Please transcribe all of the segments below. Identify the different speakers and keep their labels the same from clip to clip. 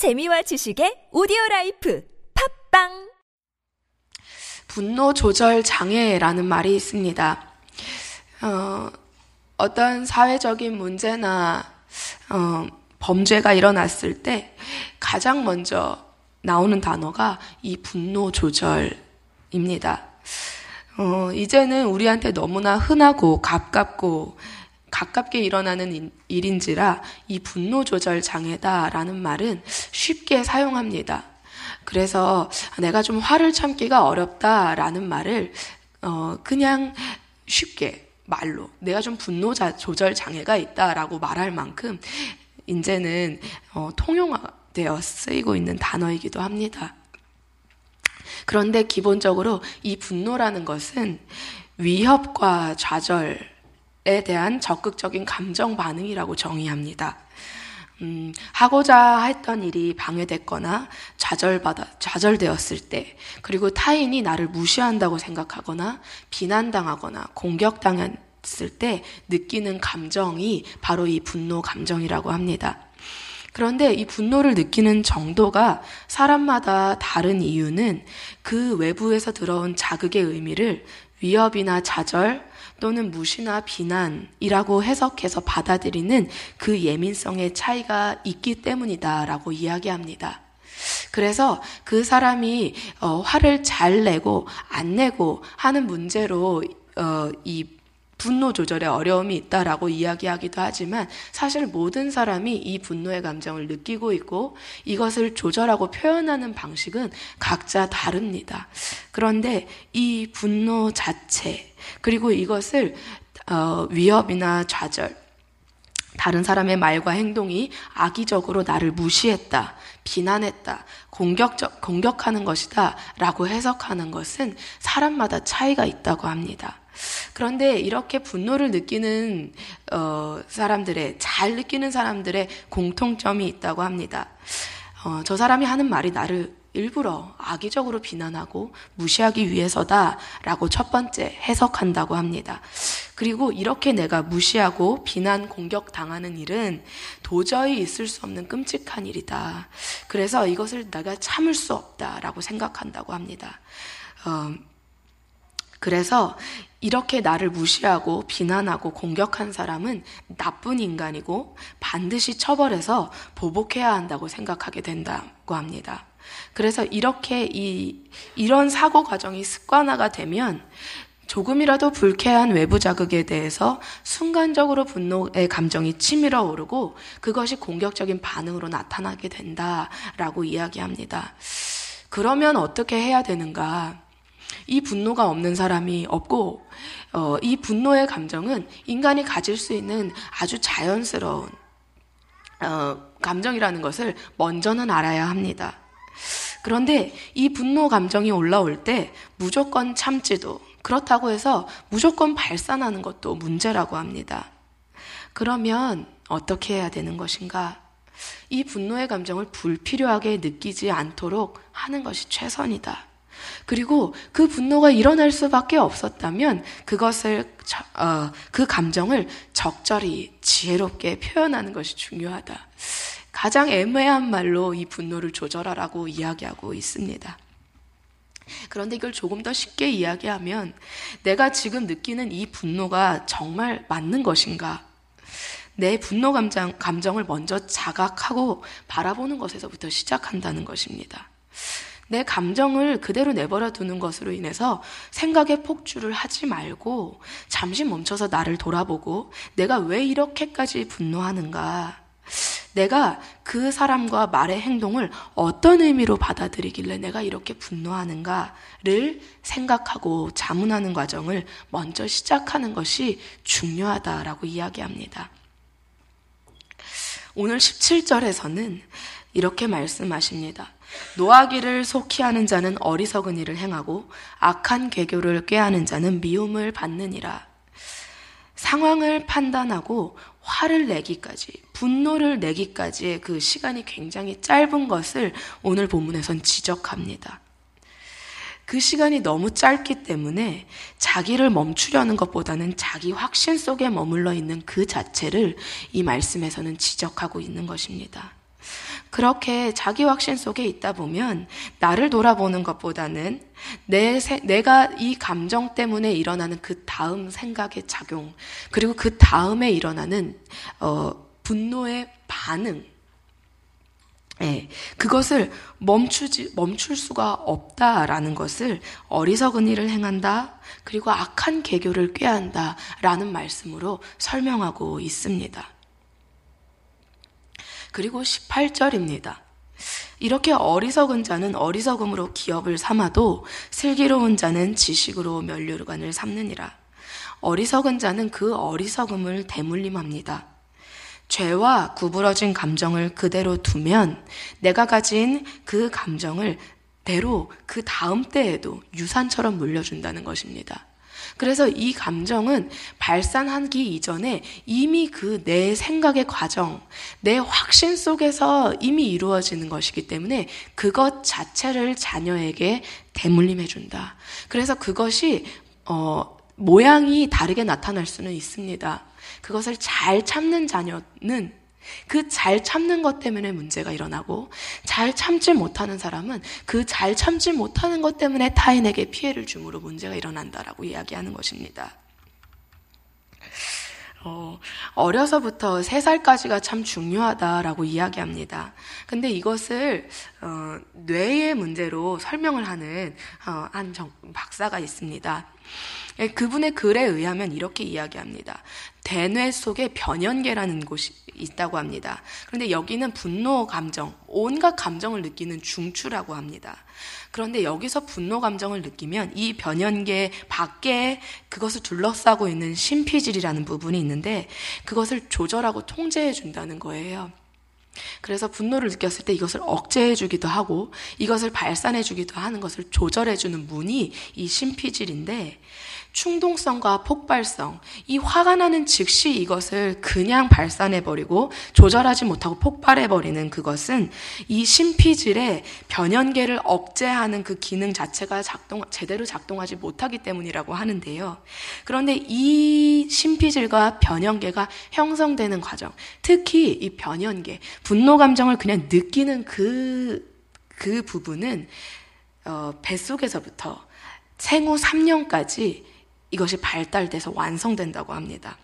Speaker 1: 재미와 지식의 오디오 라이프 팟빵
Speaker 2: 분노 조절 장애라는 말이 있습니다. 어, 어떤 사회적인 문제나 어, 범죄가 일어났을 때 가장 먼저 나오는 단어가 이 분노 조절입니다. 어, 이제는 우리한테 너무나 흔하고 가깝고 가깝게 일어나는 일인지라 이 분노 조절 장애다라는 말은 쉽게 사용합니다. 그래서 내가 좀 화를 참기가 어렵다라는 말을 어 그냥 쉽게 말로 내가 좀 분노 조절 장애가 있다라고 말할 만큼 이제는 어 통용되어 쓰이고 있는 단어이기도 합니다. 그런데 기본적으로 이 분노라는 것은 위협과 좌절 에 대한 적극적인 감정 반응이라고 정의합니다. 음, 하고자 했던 일이 방해됐거나 좌절받아, 좌절되었을 때, 그리고 타인이 나를 무시한다고 생각하거나 비난당하거나 공격당했을 때 느끼는 감정이 바로 이 분노 감정이라고 합니다. 그런데 이 분노를 느끼는 정도가 사람마다 다른 이유는 그 외부에서 들어온 자극의 의미를 위협이나 좌절 또는 무시나 비난이라고 해석해서 받아들이는 그 예민성의 차이가 있기 때문이다라고 이야기합니다. 그래서 그 사람이 어, 화를 잘 내고 안 내고 하는 문제로 어, 이 분노 조절에 어려움이 있다라고 이야기하기도 하지만 사실 모든 사람이 이 분노의 감정을 느끼고 있고 이것을 조절하고 표현하는 방식은 각자 다릅니다. 그런데 이 분노 자체 그리고 이것을 어, 위협이나 좌절 다른 사람의 말과 행동이 악의적으로 나를 무시했다, 비난했다, 공격적, 공격하는 것이다, 라고 해석하는 것은 사람마다 차이가 있다고 합니다. 그런데 이렇게 분노를 느끼는 어, 사람들의 잘 느끼는 사람들의 공통점이 있다고 합니다. 어, 저 사람이 하는 말이 나를 일부러 악의적으로 비난하고 무시하기 위해서다라고 첫 번째 해석한다고 합니다. 그리고 이렇게 내가 무시하고 비난 공격 당하는 일은 도저히 있을 수 없는 끔찍한 일이다. 그래서 이것을 내가 참을 수 없다라고 생각한다고 합니다. 어, 그래서 이렇게 나를 무시하고 비난하고 공격한 사람은 나쁜 인간이고 반드시 처벌해서 보복해야 한다고 생각하게 된다고 합니다. 그래서 이렇게 이, 이런 사고 과정이 습관화가 되면 조금이라도 불쾌한 외부 자극에 대해서 순간적으로 분노의 감정이 치밀어 오르고 그것이 공격적인 반응으로 나타나게 된다라고 이야기합니다. 그러면 어떻게 해야 되는가? 이 분노가 없는 사람이 없고 어, 이 분노의 감정은 인간이 가질 수 있는 아주 자연스러운 어, 감정이라는 것을 먼저는 알아야 합니다. 그런데 이 분노 감정이 올라올 때 무조건 참지도 그렇다고 해서 무조건 발산하는 것도 문제라고 합니다. 그러면 어떻게 해야 되는 것인가? 이 분노의 감정을 불필요하게 느끼지 않도록 하는 것이 최선이다. 그리고 그 분노가 일어날 수밖에 없었다면 그것을 어, 그 감정을 적절히 지혜롭게 표현하는 것이 중요하다. 가장 애매한 말로 이 분노를 조절하라고 이야기하고 있습니다. 그런데 이걸 조금 더 쉽게 이야기하면 내가 지금 느끼는 이 분노가 정말 맞는 것인가? 내 분노 감정, 감정을 먼저 자각하고 바라보는 것에서부터 시작한다는 것입니다. 내 감정을 그대로 내버려 두는 것으로 인해서 생각의 폭주를 하지 말고 잠시 멈춰서 나를 돌아보고 내가 왜 이렇게까지 분노하는가? 내가 그 사람과 말의 행동을 어떤 의미로 받아들이길래 내가 이렇게 분노하는가를 생각하고 자문하는 과정을 먼저 시작하는 것이 중요하다라고 이야기합니다. 오늘 17절에서는 이렇게 말씀하십니다. 노하기를 속히 하는 자는 어리석은 일을 행하고 악한 괴교를 꾀하는 자는 미움을 받느니라. 상황을 판단하고 화를 내기까지, 분노를 내기까지의 그 시간이 굉장히 짧은 것을 오늘 본문에선 지적합니다. 그 시간이 너무 짧기 때문에 자기를 멈추려는 것보다는 자기 확신 속에 머물러 있는 그 자체를 이 말씀에서는 지적하고 있는 것입니다. 그렇게 자기 확신 속에 있다 보면 나를 돌아보는 것보다는 내, 내가 이 감정 때문에 일어나는 그 다음 생각의 작용, 그리고 그 다음에 일어나는, 어, 분노의 반응, 예, 그것을 멈추지, 멈출 수가 없다라는 것을 어리석은 일을 행한다, 그리고 악한 계교를 꾀한다, 라는 말씀으로 설명하고 있습니다. 그리고 18절입니다. 이렇게 어리석은 자는 어리석음으로 기업을 삼아도 슬기로운 자는 지식으로 면류관을 삼느니라. 어리석은 자는 그 어리석음을 대물림합니다. 죄와 구부러진 감정을 그대로 두면 내가 가진 그 감정을 대로 그 다음 때에도 유산처럼 물려준다는 것입니다. 그래서 이 감정은 발산하기 이전에 이미 그 내 생각의 과정, 내 확신 속에서 이미 이루어지는 것이기 때문에 그것 자체를 자녀에게 대물림해 준다. 그래서 그것이 어 모양이 다르게 나타날 수는 있습니다. 그것을 잘 참는 자녀는 그 잘 참는 것 때문에 문제가 일어나고 잘 참지 못하는 사람은 그 잘 참지 못하는 것 때문에 타인에게 피해를 줌으로 문제가 일어난다라고 이야기하는 것입니다. 어, 어려서부터 3살까지가 참 중요하다라고 이야기합니다. 근데 이것을, 어, 뇌의 문제로 설명을 하는, 어, 한 정, 박사가 있습니다. 예, 그분의 글에 의하면 이렇게 이야기합니다. 대뇌 속에 변연계라는 곳이 있다고 합니다. 그런데 여기는 분노 감정, 온갖 감정을 느끼는 중추라고 합니다. 그런데 여기서 분노 감정을 느끼면 이 변연계 밖에 그것을 둘러싸고 있는 심피질이라는 부분이 있는데 그것을 조절하고 통제해 준다는 거예요. 그래서 분노를 느꼈을 때 이것을 억제해 주기도 하고 이것을 발산해 주기도 하는 것을 조절해 주는 문이 이 심피질인데 충동성과 폭발성, 이 화가 나는 즉시 이것을 그냥 발산해버리고 조절하지 못하고 폭발해버리는 그것은 이 심피질의 변연계를 억제하는 그 기능 자체가 작동, 제대로 작동하지 못하기 때문이라고 하는데요. 그런데 이 심피질과 변연계가 형성되는 과정, 특히 이 변연계, 분노 감정을 그냥 느끼는 그, 그 부분은 어, 뱃속에서부터 생후 3년까지 이것이 발달돼서 완성된다고 합니다.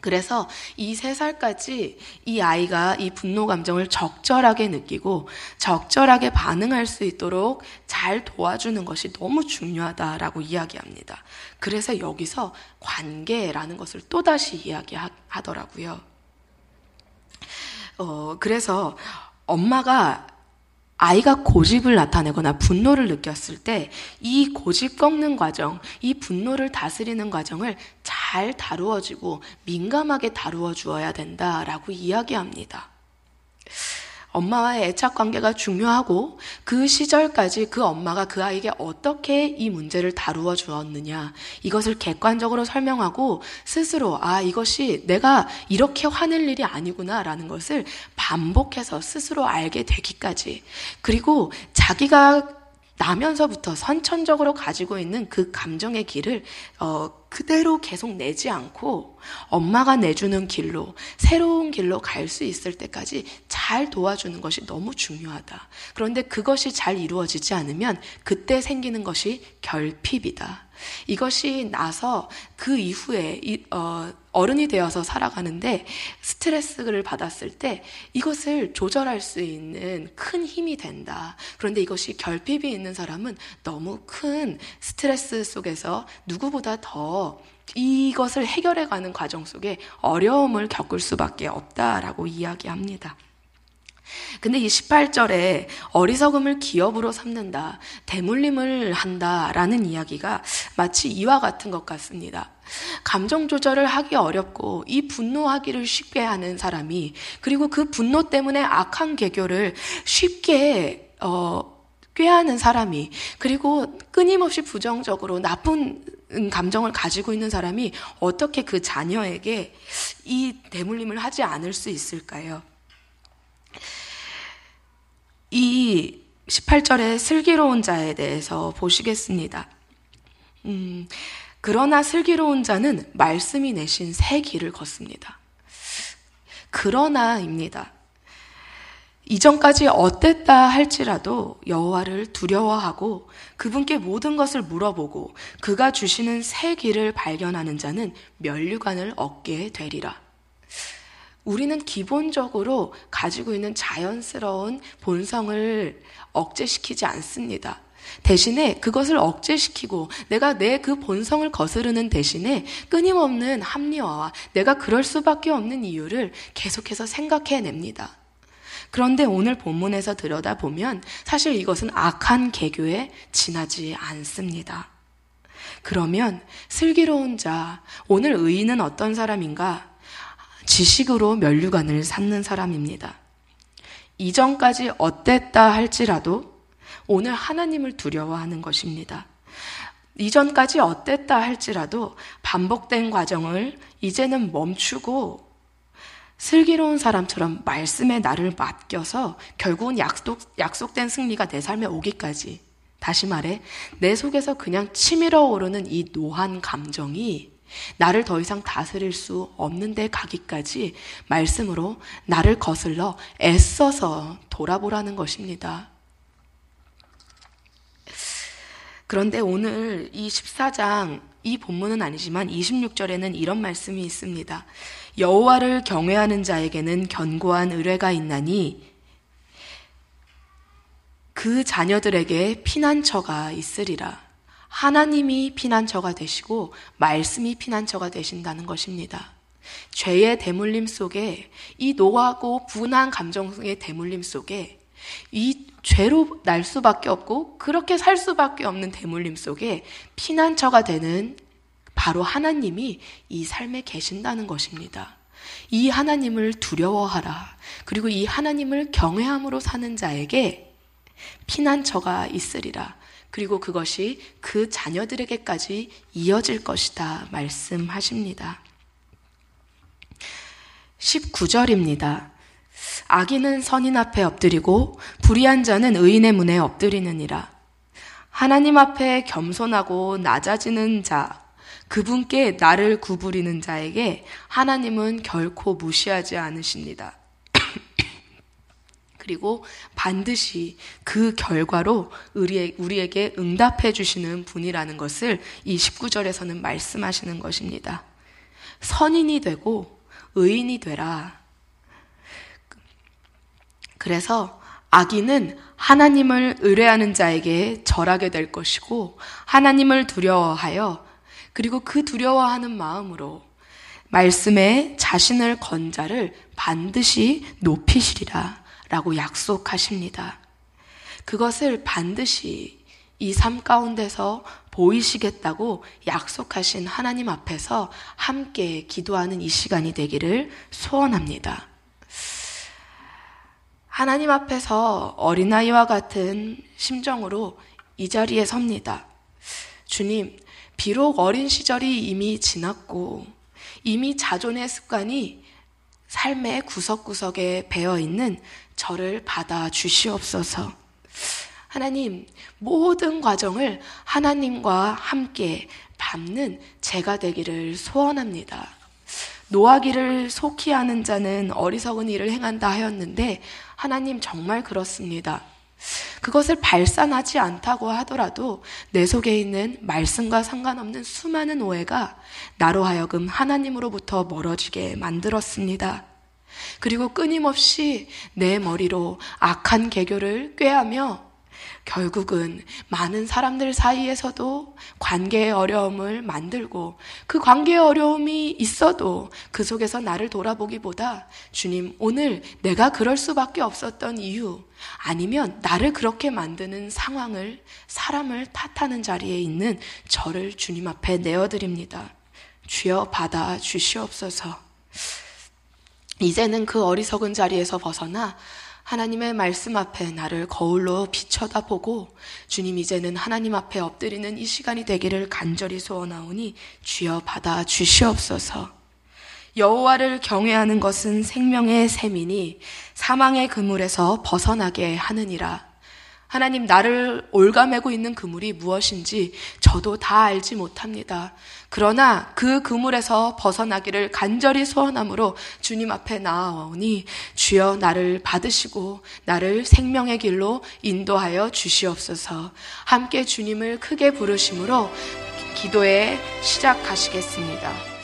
Speaker 2: 그래서 이 세 살까지 이 아이가 이 분노 감정을 적절하게 느끼고 적절하게 반응할 수 있도록 잘 도와주는 것이 너무 중요하다라고 이야기합니다. 그래서 여기서 관계라는 것을 또다시 이야기하더라고요. 어, 그래서 엄마가 아이가 고집을 나타내거나 분노를 느꼈을 때 이 고집 꺾는 과정, 이 분노를 다스리는 과정을 잘 다루어지고 민감하게 다루어 주어야 된다라고 이야기합니다. 엄마와의 애착 관계가 중요하고 그 시절까지 그 엄마가 그 아이에게 어떻게 이 문제를 다루어 주었느냐 이것을 객관적으로 설명하고 스스로 아 이것이 내가 이렇게 화낼 일이 아니구나라는 것을 반복해서 스스로 알게 되기까지 그리고 자기가 나면서부터 선천적으로 가지고 있는 그 감정의 길을 어, 그대로 계속 내지 않고 엄마가 내주는 길로 새로운 길로 갈 수 있을 때까지 잘 도와주는 것이 너무 중요하다. 그런데 그것이 잘 이루어지지 않으면 그때 생기는 것이 결핍이다. 이것이 나서 그 이후에 이, 어, 어른이 되어서 살아가는데 스트레스를 받았을 때 이것을 조절할 수 있는 큰 힘이 된다. 그런데 이것이 결핍이 있는 사람은 너무 큰 스트레스 속에서 누구보다 더 이것을 해결해가는 과정 속에 어려움을 겪을 수밖에 없다라고 이야기합니다. 근데 이 18절에 어리석음을 기업으로 삼는다, 대물림을 한다 라는 이야기가 마치 이와 같은 것 같습니다. 감정 조절을 하기 어렵고 이 분노하기를 쉽게 하는 사람이 그리고 그 분노 때문에 악한 개교를 쉽게 어 꾀하는 사람이 그리고 끊임없이 부정적으로 나쁜 감정을 가지고 있는 사람이 어떻게 그 자녀에게 이 대물림을 하지 않을 수 있을까요? 이 18절의 슬기로운 자에 대해서 보시겠습니다. 음, 그러나 슬기로운 자는 말씀이 내신 새 길을 걷습니다. 그러나입니다. 이전까지 어땠다 할지라도 여호와를 두려워하고 그분께 모든 것을 물어보고 그가 주시는 새 길을 발견하는 자는 면류관을 얻게 되리라. 우리는 기본적으로 가지고 있는 자연스러운 본성을 억제시키지 않습니다. 대신에 그것을 억제시키고 내가 내 그 본성을 거스르는 대신에 끊임없는 합리화와 내가 그럴 수밖에 없는 이유를 계속해서 생각해냅니다. 그런데 오늘 본문에서 들여다보면 사실 이것은 악한 개교에 지나지 않습니다. 그러면 슬기로운 자, 오늘 의인은 어떤 사람인가? 지식으로 면류관을 삼는 사람입니다. 이전까지 어땠다 할지라도 오늘 하나님을 두려워하는 것입니다. 이전까지 어땠다 할지라도 반복된 과정을 이제는 멈추고 슬기로운 사람처럼 말씀에 나를 맡겨서 결국은 약속, 약속된 승리가 내 삶에 오기까지 다시 말해 내 속에서 그냥 치밀어 오르는 이 노한 감정이 나를 더 이상 다스릴 수 없는 데 가기까지 말씀으로 나를 거슬러 애써서 돌아보라는 것입니다. 그런데 오늘 이 14장 이 본문은 아니지만 26절에는 이런 말씀이 있습니다. 여호와를 경외하는 자에게는 견고한 의뢰가 있나니 그 자녀들에게 피난처가 있으리라. 하나님이 피난처가 되시고 말씀이 피난처가 되신다는 것입니다. 죄의 대물림 속에 이 노하고 분한 감정의 대물림 속에 이 죄로 날 수밖에 없고 그렇게 살 수밖에 없는 대물림 속에 피난처가 되는 바로 하나님이 이 삶에 계신다는 것입니다. 이 하나님을 두려워하라. 그리고 이 하나님을 경외함으로 사는 자에게 피난처가 있으리라. 그리고 그것이 그 자녀들에게까지 이어질 것이다. 말씀하십니다. 19절입니다. 악인은 선인 앞에 엎드리고 불의한 자는 의인의 문에 엎드리느니라. 하나님 앞에 겸손하고 낮아지는 자, 그분께 나를 구부리는 자에게 하나님은 결코 무시하지 않으십니다. 그리고 반드시 그 결과로 우리에게 응답해 주시는 분이라는 것을 이 19절에서는 말씀하시는 것입니다. 선인이 되고 의인이 되라. 그래서 악인은 하나님을 의뢰하는 자에게 절하게 될 것이고 하나님을 두려워하여 그리고 그 두려워하는 마음으로 말씀에 자신을 건 자를 반드시 높이시리라 라고 약속하십니다. 그것을 반드시 이 삶 가운데서 보이시겠다고 약속하신 하나님 앞에서 함께 기도하는 이 시간이 되기를 소원합니다. 하나님 앞에서 어린아이와 같은 심정으로 이 자리에 섭니다. 주님, 비록 어린 시절이 이미 지났고, 이미 자존의 습관이 삶의 구석구석에 배어 있는 저를 받아 주시옵소서. 하나님, 모든 과정을 하나님과 함께 밟는 제가 되기를 소원합니다. 노하기를 속히 하는 자는 어리석은 일을 행한다 하였는데, 하나님 정말 그렇습니다. 그것을 발산하지 않다고 하더라도 내 속에 있는 말씀과 상관없는 수많은 오해가 나로 하여금 하나님으로부터 멀어지게 만들었습니다. 그리고 끊임없이 내 머리로 악한 개교를 꾀하며 결국은 많은 사람들 사이에서도 관계의 어려움을 만들고 그 관계의 어려움이 있어도 그 속에서 나를 돌아보기보다 주님, 오늘 내가 그럴 수밖에 없었던 이유 아니면 나를 그렇게 만드는 상황을 사람을 탓하는 자리에 있는 저를 주님 앞에 내어드립니다. 주여 받아 주시옵소서. 이제는 그 어리석은 자리에서 벗어나 하나님의 말씀 앞에 나를 거울로 비춰다 보고 주님 이제는 하나님 앞에 엎드리는 이 시간이 되기를 간절히 소원하오니 주여 받아 주시옵소서. 여호와를 경외하는 것은 생명의 셈이니 사망의 그물에서 벗어나게 하느니라. 하나님 나를 올가매고 있는 그물이 무엇인지 저도 다 알지 못합니다. 그러나 그 그물에서 벗어나기를 간절히 소원함으로 주님 앞에 나아오니 주여 나를 받으시고 나를 생명의 길로 인도하여 주시옵소서. 함께 주님을 크게 부르심으로 기도에 시작하시겠습니다.